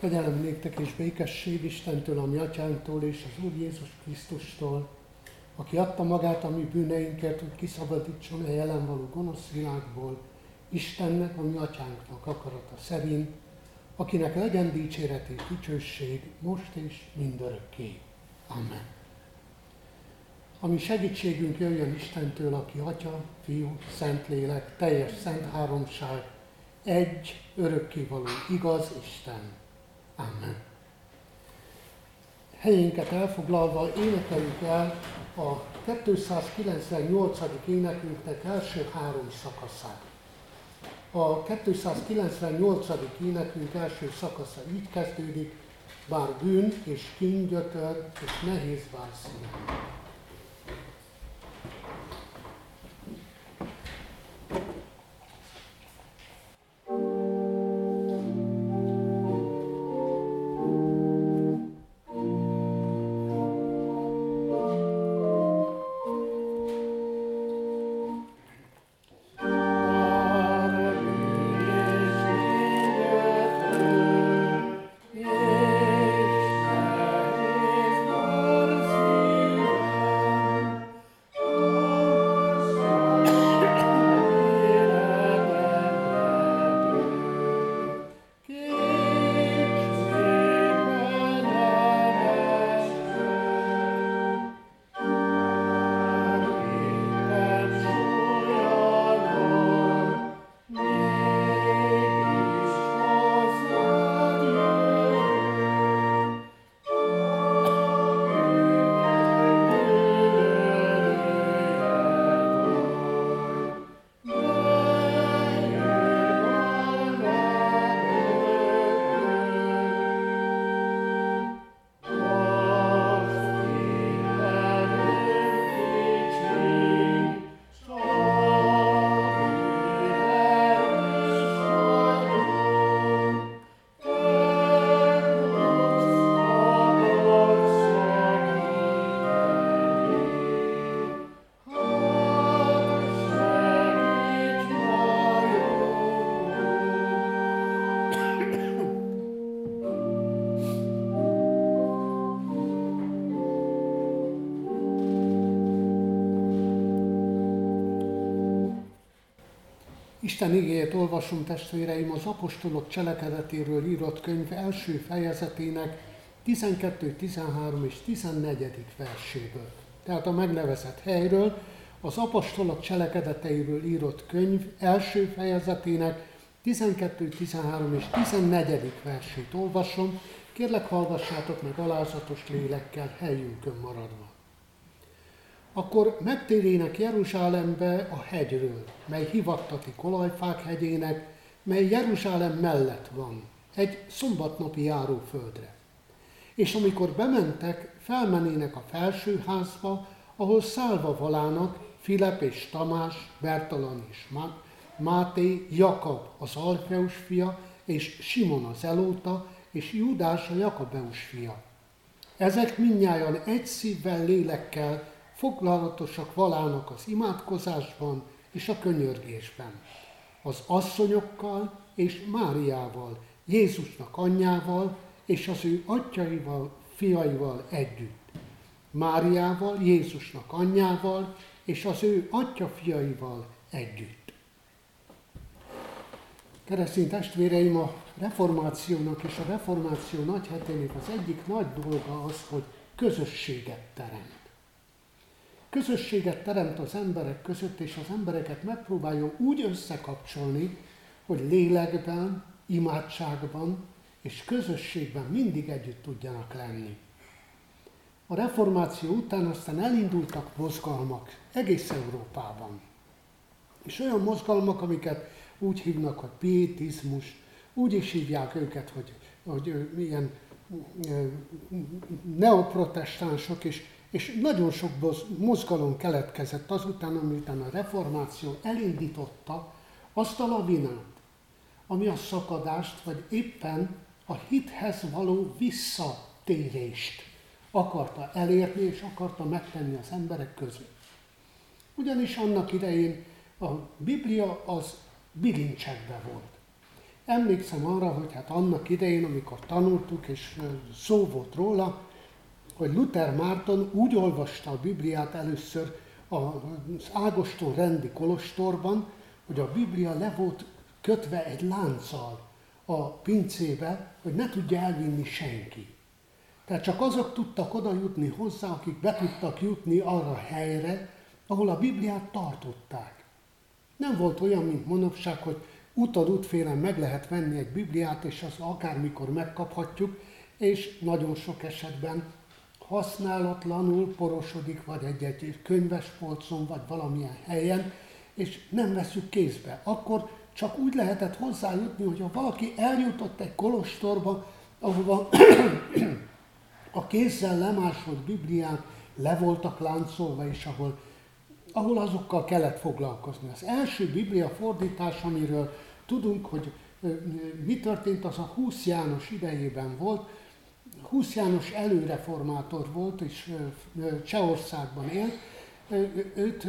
Kegyelem néktek és békesség Istentől, a mi atyánktól és az Úr Jézus Krisztustól, aki adta magát a mi bűneinkért, hogy kiszabadítson a jelen való gonosz világból, Istennek, a mi atyánknak akarata szerint, akinek legyen dicséret és dicsőség most és mindörökké. Amen. Ami segítségünk jöjjön Istentől, aki Atya, Fiú, Szentlélek, teljes szent háromság, egy, örökkévaló, igaz Isten. Amen. Helyénket elfoglalva énekeljük el a 298. énekünknek első három szakaszát. A 298. énekünk első szakasza így kezdődik, bár bűn és kíngyötör és nehéz válszín. Isten igéjét olvasom testvéreim az apostolok cselekedetéről írott könyv első fejezetének 12, 13 és 14. verséből. Tehát a megnevezett helyről, az apostolok cselekedeteiről írott könyv első fejezetének 12, 13 és 14. versét olvasom. Kérlek hallgassátok meg alázatos lélekkel helyünkön maradva. Akkor megtérének Jeruzsálembe a hegyről, mely hivattati kolajfák hegyének, mely Jeruzsálem mellett van, egy szombatnapi járóföldre. És amikor bementek, felmenének a felsőházba, ahol szálva valának Filip és Tamás, Bertalan és Máté, Jakab az Alfeus fia, és Simon az Elóta, és Judás a Jakabeus fia. Ezek mindnyájan egy szívvel, lélekkel foglalatosak valának az imádkozásban és a könyörgésben, az asszonyokkal és Máriával, Jézusnak anyjával és az ő atyaival, fiaival együtt. Máriával, Jézusnak anyjával és az ő atya fiaival együtt. Keresztény testvéreim, a reformációnak és a reformáció nagyhetének az egyik nagy dolga az, hogy közösséget teremt közösséget teremt az emberek között, és az embereket megpróbálja úgy összekapcsolni, hogy lélekben, imádságban és közösségben mindig együtt tudjanak lenni. A reformáció után aztán elindultak mozgalmak egész Európában. És olyan mozgalmak, amiket úgy hívnak, hogy pietizmus, úgy is hívják őket, hogy, hogy ilyen neoprotestánsok, és és nagyon sok mozgalom keletkezett azután, amiután a reformáció elindította azt a lavinát, ami a szakadást, vagy éppen a hithez való visszatérést akarta elérni, és akarta megtenni az emberek között. Ugyanis annak idején a Biblia az bilincsekbe volt. emlékszem arra, hogy hát annak idején, amikor tanultuk, és szó volt róla, hogy Luther Márton úgy olvasta a Bibliát először az Ágoston rendi kolostorban, hogy a Biblia le volt kötve egy lánccal a pincébe, hogy ne tudja elvinni senki. Tehát csak azok tudtak oda jutni hozzá, akik be tudtak jutni arra a helyre, ahol a Bibliát tartották. Nem volt olyan, mint manapság, hogy utad útfélen meg lehet venni egy Bibliát, és az akármikor megkaphatjuk, és nagyon sok esetben használatlanul porosodik, vagy egy-egy könyvespolcon, vagy valamilyen helyen, és nem veszük kézbe. Akkor csak úgy lehetett hozzájutni, hogyha valaki eljutott egy kolostorba, ahova a kézzel lemásolt Bibliák le voltak láncolva, és ahol, ahol azokkal kellett foglalkozni. Az első Biblia fordítás, amiről tudunk, hogy mi történt, az a 20 János idejében volt. 20 János előreformátor volt, és Csehországban élt. Őt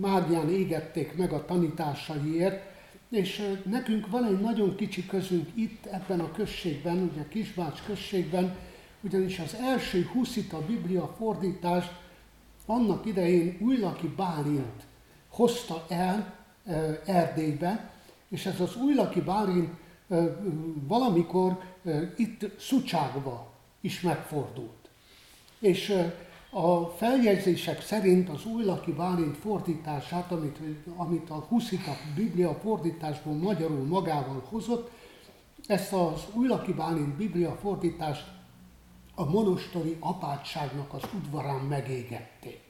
Mágián égették meg a tanításaiért, és nekünk van egy nagyon kicsi közünk itt, ebben a községben, ugye Kisbács községben, ugyanis az első huszita Biblia fordítást annak idején Újlaki Bálint hozta el Erdélybe, és ez az Újlaki Bálint valamikor itt Szucságba is megfordult. És a feljegyzések szerint az Újlaki Bálint fordítását, amit, amit a Huszita Biblia fordításból magyarul magával hozott, ezt az Újlaki Bálint Biblia fordítást a monostori apátságnak az udvarán megégették.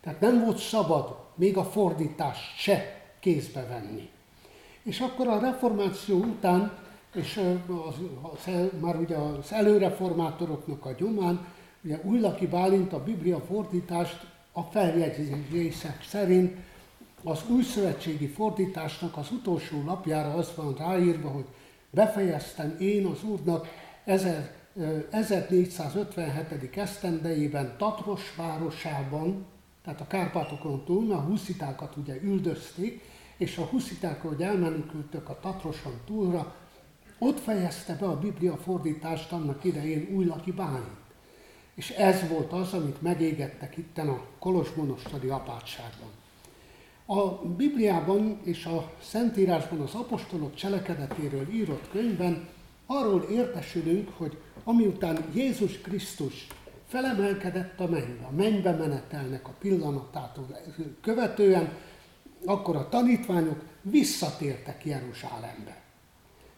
Tehát nem volt szabad még a fordítást se kézbe venni. És akkor a reformáció után, és az, az, már ugye az előreformátoroknak a gyomán, ugye Újlaki Bálint a Biblia fordítást a feljegyzések szerint az újszövetségi fordításnak az utolsó lapjára az van ráírva, hogy befejeztem én az Úrnak 1457. esztendejében Tatros városában, tehát a Kárpátokon túl, a huszitákat ugye üldözték, és a huszitákról, hogy elmenekültek a Tatroson túlra, ott fejezte be a Biblia fordítást annak idején Újlaki Bálint. És ez volt az, amit megégettek itten a Kolosmonostadi apátságban. A Bibliában és a Szentírásban az apostolok cselekedetéről írott könyvben arról értesülünk, hogy amiután Jézus Krisztus felemelkedett a mennybe, a mennybe menetelnek a pillanatától követően, akkor a tanítványok visszatértek Jeruzsálembe.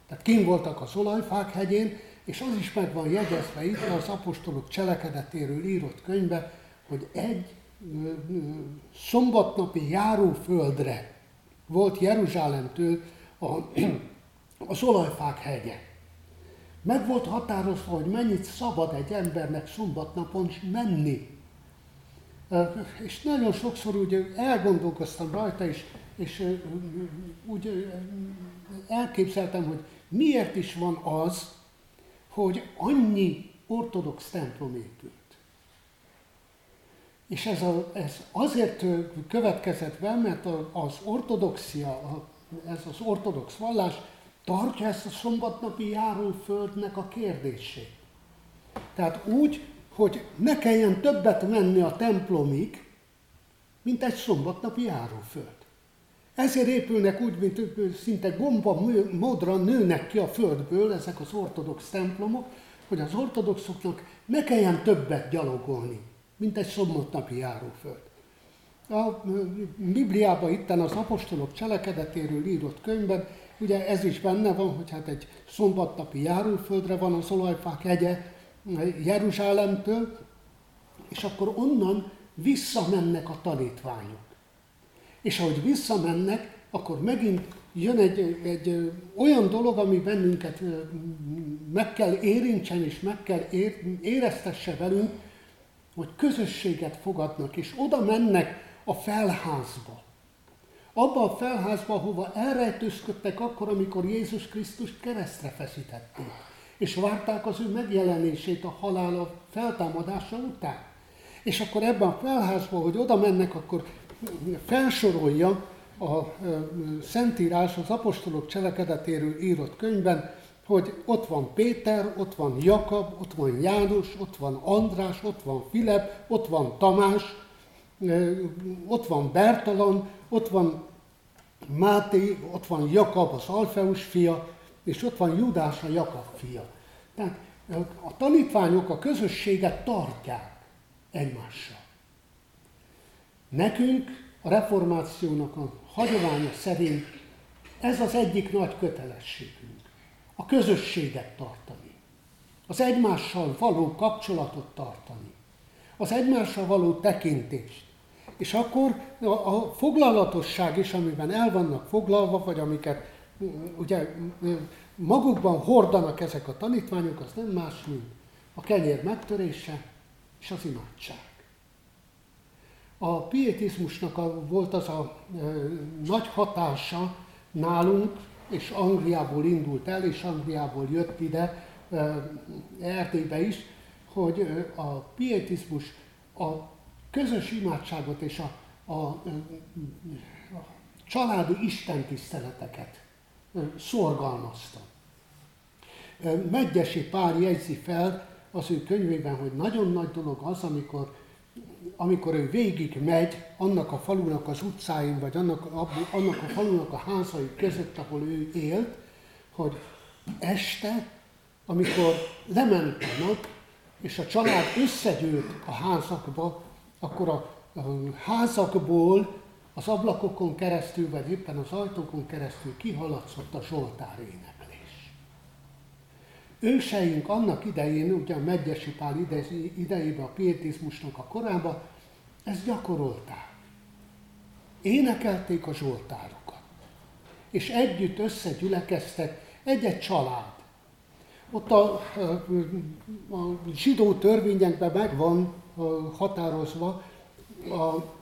Tehát kim voltak az olajfák hegyén, és az is meg van jegyezve itt az apostolok cselekedetéről írott könyvbe, hogy egy szombatnapi járóföldre volt Jeruzsálemtől a, az olajfák hegye. Meg volt határozva, hogy mennyit szabad egy embernek szombatnapon menni. És nagyon sokszor úgy elgondolkoztam rajta, és, és úgy elképzeltem, hogy miért is van az, hogy annyi ortodox templom épült. És ez, a, ez azért következett be, mert az ortodoxia, ez az ortodox vallás tartja ezt a szombatnapi járóföldnek a kérdését. Tehát úgy, hogy ne kelljen többet menni a templomig, mint egy szombatnapi járóföld. Ezért épülnek úgy, mint szinte gomba módra nőnek ki a földből ezek az ortodox templomok, hogy az ortodoxoknak ne kelljen többet gyalogolni, mint egy szombatnapi járóföld. A Bibliában itten az apostolok cselekedetéről írott könyvben, ugye ez is benne van, hogy hát egy szombatnapi járóföldre van az olajfák hegye Jeruzsálemtől, és akkor onnan visszamennek a tanítványok. És ahogy visszamennek, akkor megint jön egy, egy olyan dolog, ami bennünket meg kell érintsen és meg kell ér, éreztesse velünk, hogy közösséget fogadnak, és oda mennek a felházba. Abba a felházba, hova elrejtőzködtek akkor, amikor Jézus Krisztust keresztre feszítették, és várták az ő megjelenését a halála feltámadása után. És akkor ebben a felházban, hogy oda mennek, akkor felsorolja a Szentírás az apostolok cselekedetéről írott könyvben, hogy ott van Péter, ott van Jakab, ott van János, ott van András, ott van Filip, ott van Tamás, ott van Bertalan, ott van Máté, ott van Jakab, az Alfeus fia, és ott van Judás, a Jakab fia. Tehát a tanítványok a közösséget tartják egymással. Nekünk a reformációnak a hagyománya szerint ez az egyik nagy kötelességünk. A közösséget tartani. Az egymással való kapcsolatot tartani. Az egymással való tekintést. És akkor a, foglalatosság is, amiben el vannak foglalva, vagy amiket ugye magukban hordanak ezek a tanítványok, az nem más, mint a kenyér megtörése és az imádság. A pietizmusnak a, volt az a e, nagy hatása nálunk, és Angliából indult el, és Angliából jött ide, e, Erdélybe is, hogy a pietizmus a közös imádságot és a, a, a, családi istentiszteleteket szorgalmazta. Megyesi Pál jegyzi fel az ő könyvében, hogy nagyon nagy dolog az, amikor, amikor ő végig megy annak a falunak az utcáin, vagy annak, annak a falunak a házai között, ahol ő élt, hogy este, amikor lement a nap, és a család összegyűlt a házakba, akkor a, házakból az ablakokon keresztül, vagy éppen az ajtókon keresztül kihaladszott a Zsoltár éneklés. Őseink annak idején, ugye a Megyesi Pál idejében, a pietizmusnak a korában, ezt gyakorolták. Énekelték a Zsoltárokat. És együtt összegyülekeztek egy-egy család. Ott a, a, zsidó törvényekben meg van határozva a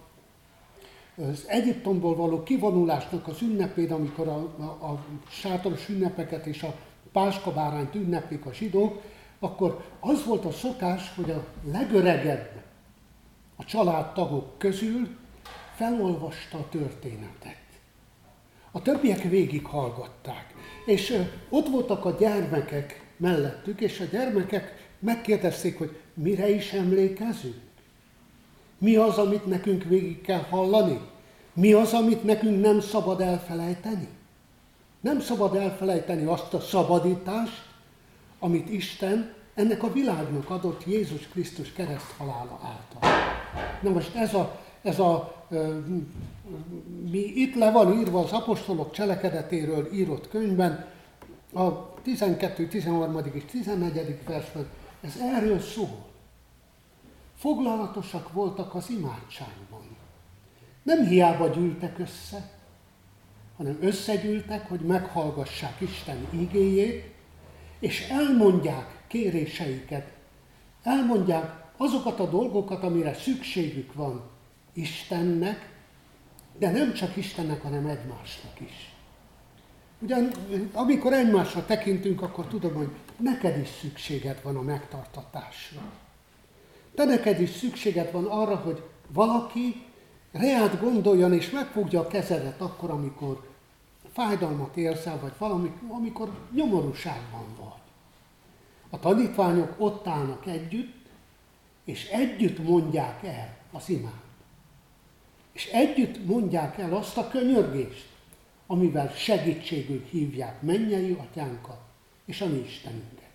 az Egyiptomból való kivonulásnak az ünnepét, amikor a, a, a sátoros ünnepeket és a páskabárányt ünneplik a zsidók, akkor az volt a szokás, hogy a legöregebb a családtagok közül felolvasta a történetet. A többiek végighallgatták. És ott voltak a gyermekek mellettük, és a gyermekek megkérdezték, hogy mire is emlékezünk. Mi az, amit nekünk végig kell hallani? Mi az, amit nekünk nem szabad elfelejteni? Nem szabad elfelejteni azt a szabadítást, amit Isten ennek a világnak adott Jézus Krisztus kereszthalála által. Na most ez a, ez a mi itt le van írva az apostolok cselekedetéről írott könyvben, a 12., 13. és 14. versben, ez erről szól foglalatosak voltak az imádságban. Nem hiába gyűltek össze, hanem összegyűltek, hogy meghallgassák Isten igéjét, és elmondják kéréseiket, elmondják azokat a dolgokat, amire szükségük van Istennek, de nem csak Istennek, hanem egymásnak is. Ugyan, amikor egymásra tekintünk, akkor tudom, hogy neked is szükséged van a megtartatásra. De neked is szükséged van arra, hogy valaki reát gondoljon és megfogja a kezedet akkor, amikor fájdalmat érzel, vagy valami, amikor nyomorúságban vagy. A tanítványok ott állnak együtt, és együtt mondják el az imát. És együtt mondják el azt a könyörgést, amivel segítségül hívják mennyei atyánkat és a mi Istenünket.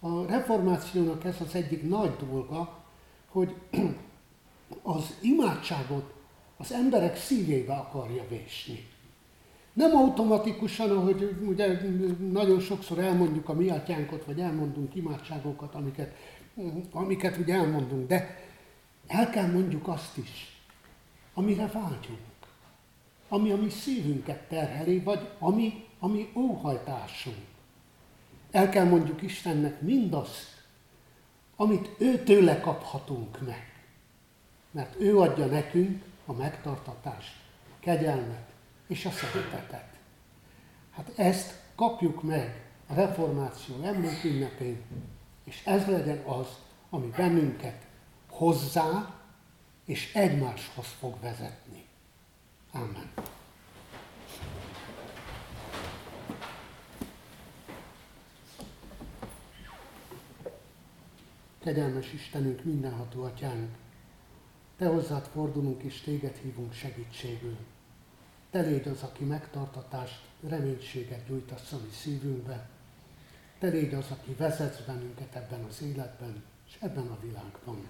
A reformációnak ez az egyik nagy dolga, hogy az imádságot az emberek szívébe akarja vésni. Nem automatikusan, ahogy ugye nagyon sokszor elmondjuk a mi atyánkot, vagy elmondunk imádságokat, amiket, amiket ugye elmondunk, de el kell mondjuk azt is, amire vágyunk, ami a mi szívünket terheli, vagy ami, ami óhajtásunk. El kell mondjuk Istennek mindazt, amit ő tőle kaphatunk meg. Mert ő adja nekünk a megtartatást, a kegyelmet és a szeretetet. Hát ezt kapjuk meg a reformáció emlékünnepén, és ez legyen az, ami bennünket hozzá és egymáshoz fog vezetni. Amen. Kegyelmes Istenünk, mindenható atyánk, Te hozzád fordulunk és Téged hívunk segítségül. Te légy az, aki megtartatást, reménységet gyújtasz a mi szívünkbe. Te légy az, aki vezetsz bennünket ebben az életben és ebben a világban.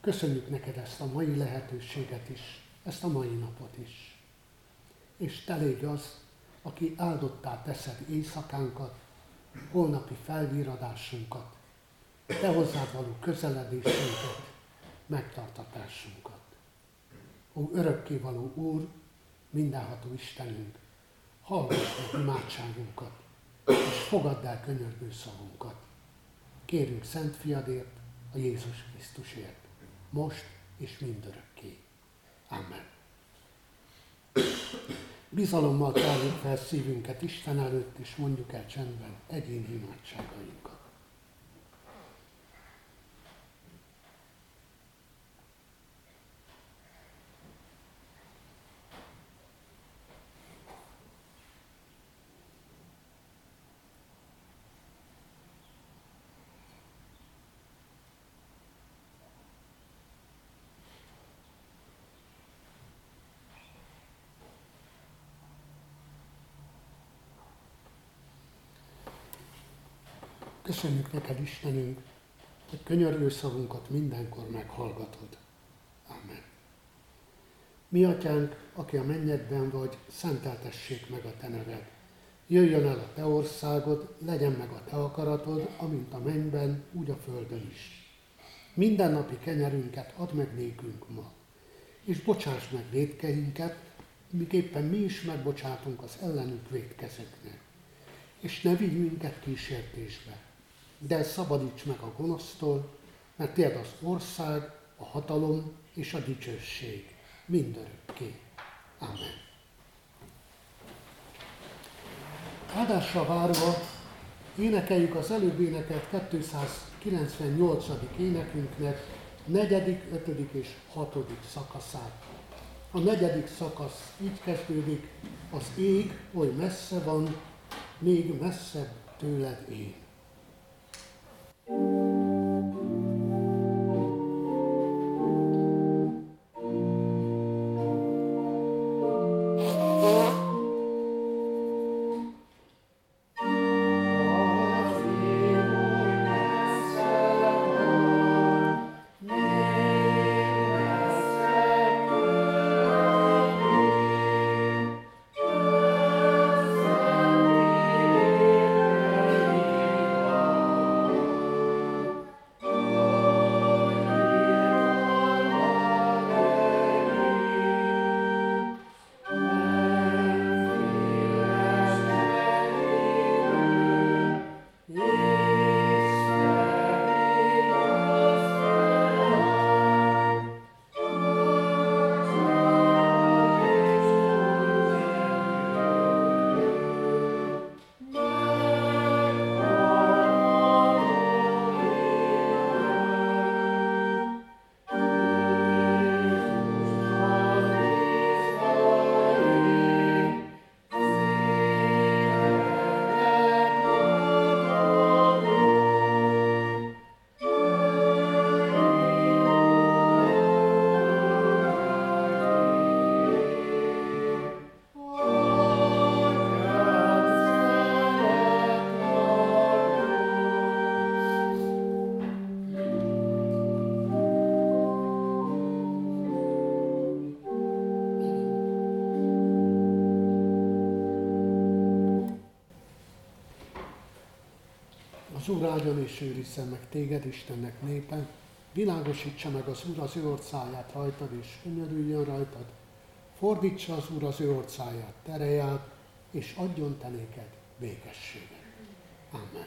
Köszönjük neked ezt a mai lehetőséget is, ezt a mai napot is. És te légy az, aki áldottá teszed éjszakánkat, holnapi felvíradásunkat, te hozzád való közeledésünket, megtartatásunkat. Ó, örökkévaló Úr, mindenható Istenünk, hallgass meg imádságunkat, és fogadd el könyörgő szavunkat. Kérünk Szent Fiadért, a Jézus Krisztusért, most és mindörökké. Amen. Bizalommal tárjuk fel szívünket Isten előtt, és mondjuk el csendben egyéni imádságainkat. Köszönjük neked, Istenünk, hogy könyörgő szavunkat mindenkor meghallgatod. Amen. Mi, atyánk, aki a mennyekben vagy, szenteltessék meg a te neved. Jöjjön el a te országod, legyen meg a te akaratod, amint a mennyben, úgy a földön is. Minden napi kenyerünket add meg nékünk ma, és bocsáss meg védkeinket, miképpen mi is megbocsátunk az ellenünk védkezőknek. És ne vigy minket kísértésbe, de szabadíts meg a gonosztól, mert tiéd az ország, a hatalom és a dicsőség mindörökké. Amen. Áldásra várva énekeljük az előbb énekelt 298. énekünknek negyedik, ötödik és hatodik szakaszát. A negyedik szakasz így kezdődik, az ég oly messze van, még messzebb tőled én. Az Úr áldjon és őrizzen meg téged, Istennek népe, világosítsa meg az Úr az ő orcáját rajtad, és könyörüljön rajtad, fordítsa az Úr az ő orcáját, tereját, és adjon te néked békességet. Amen.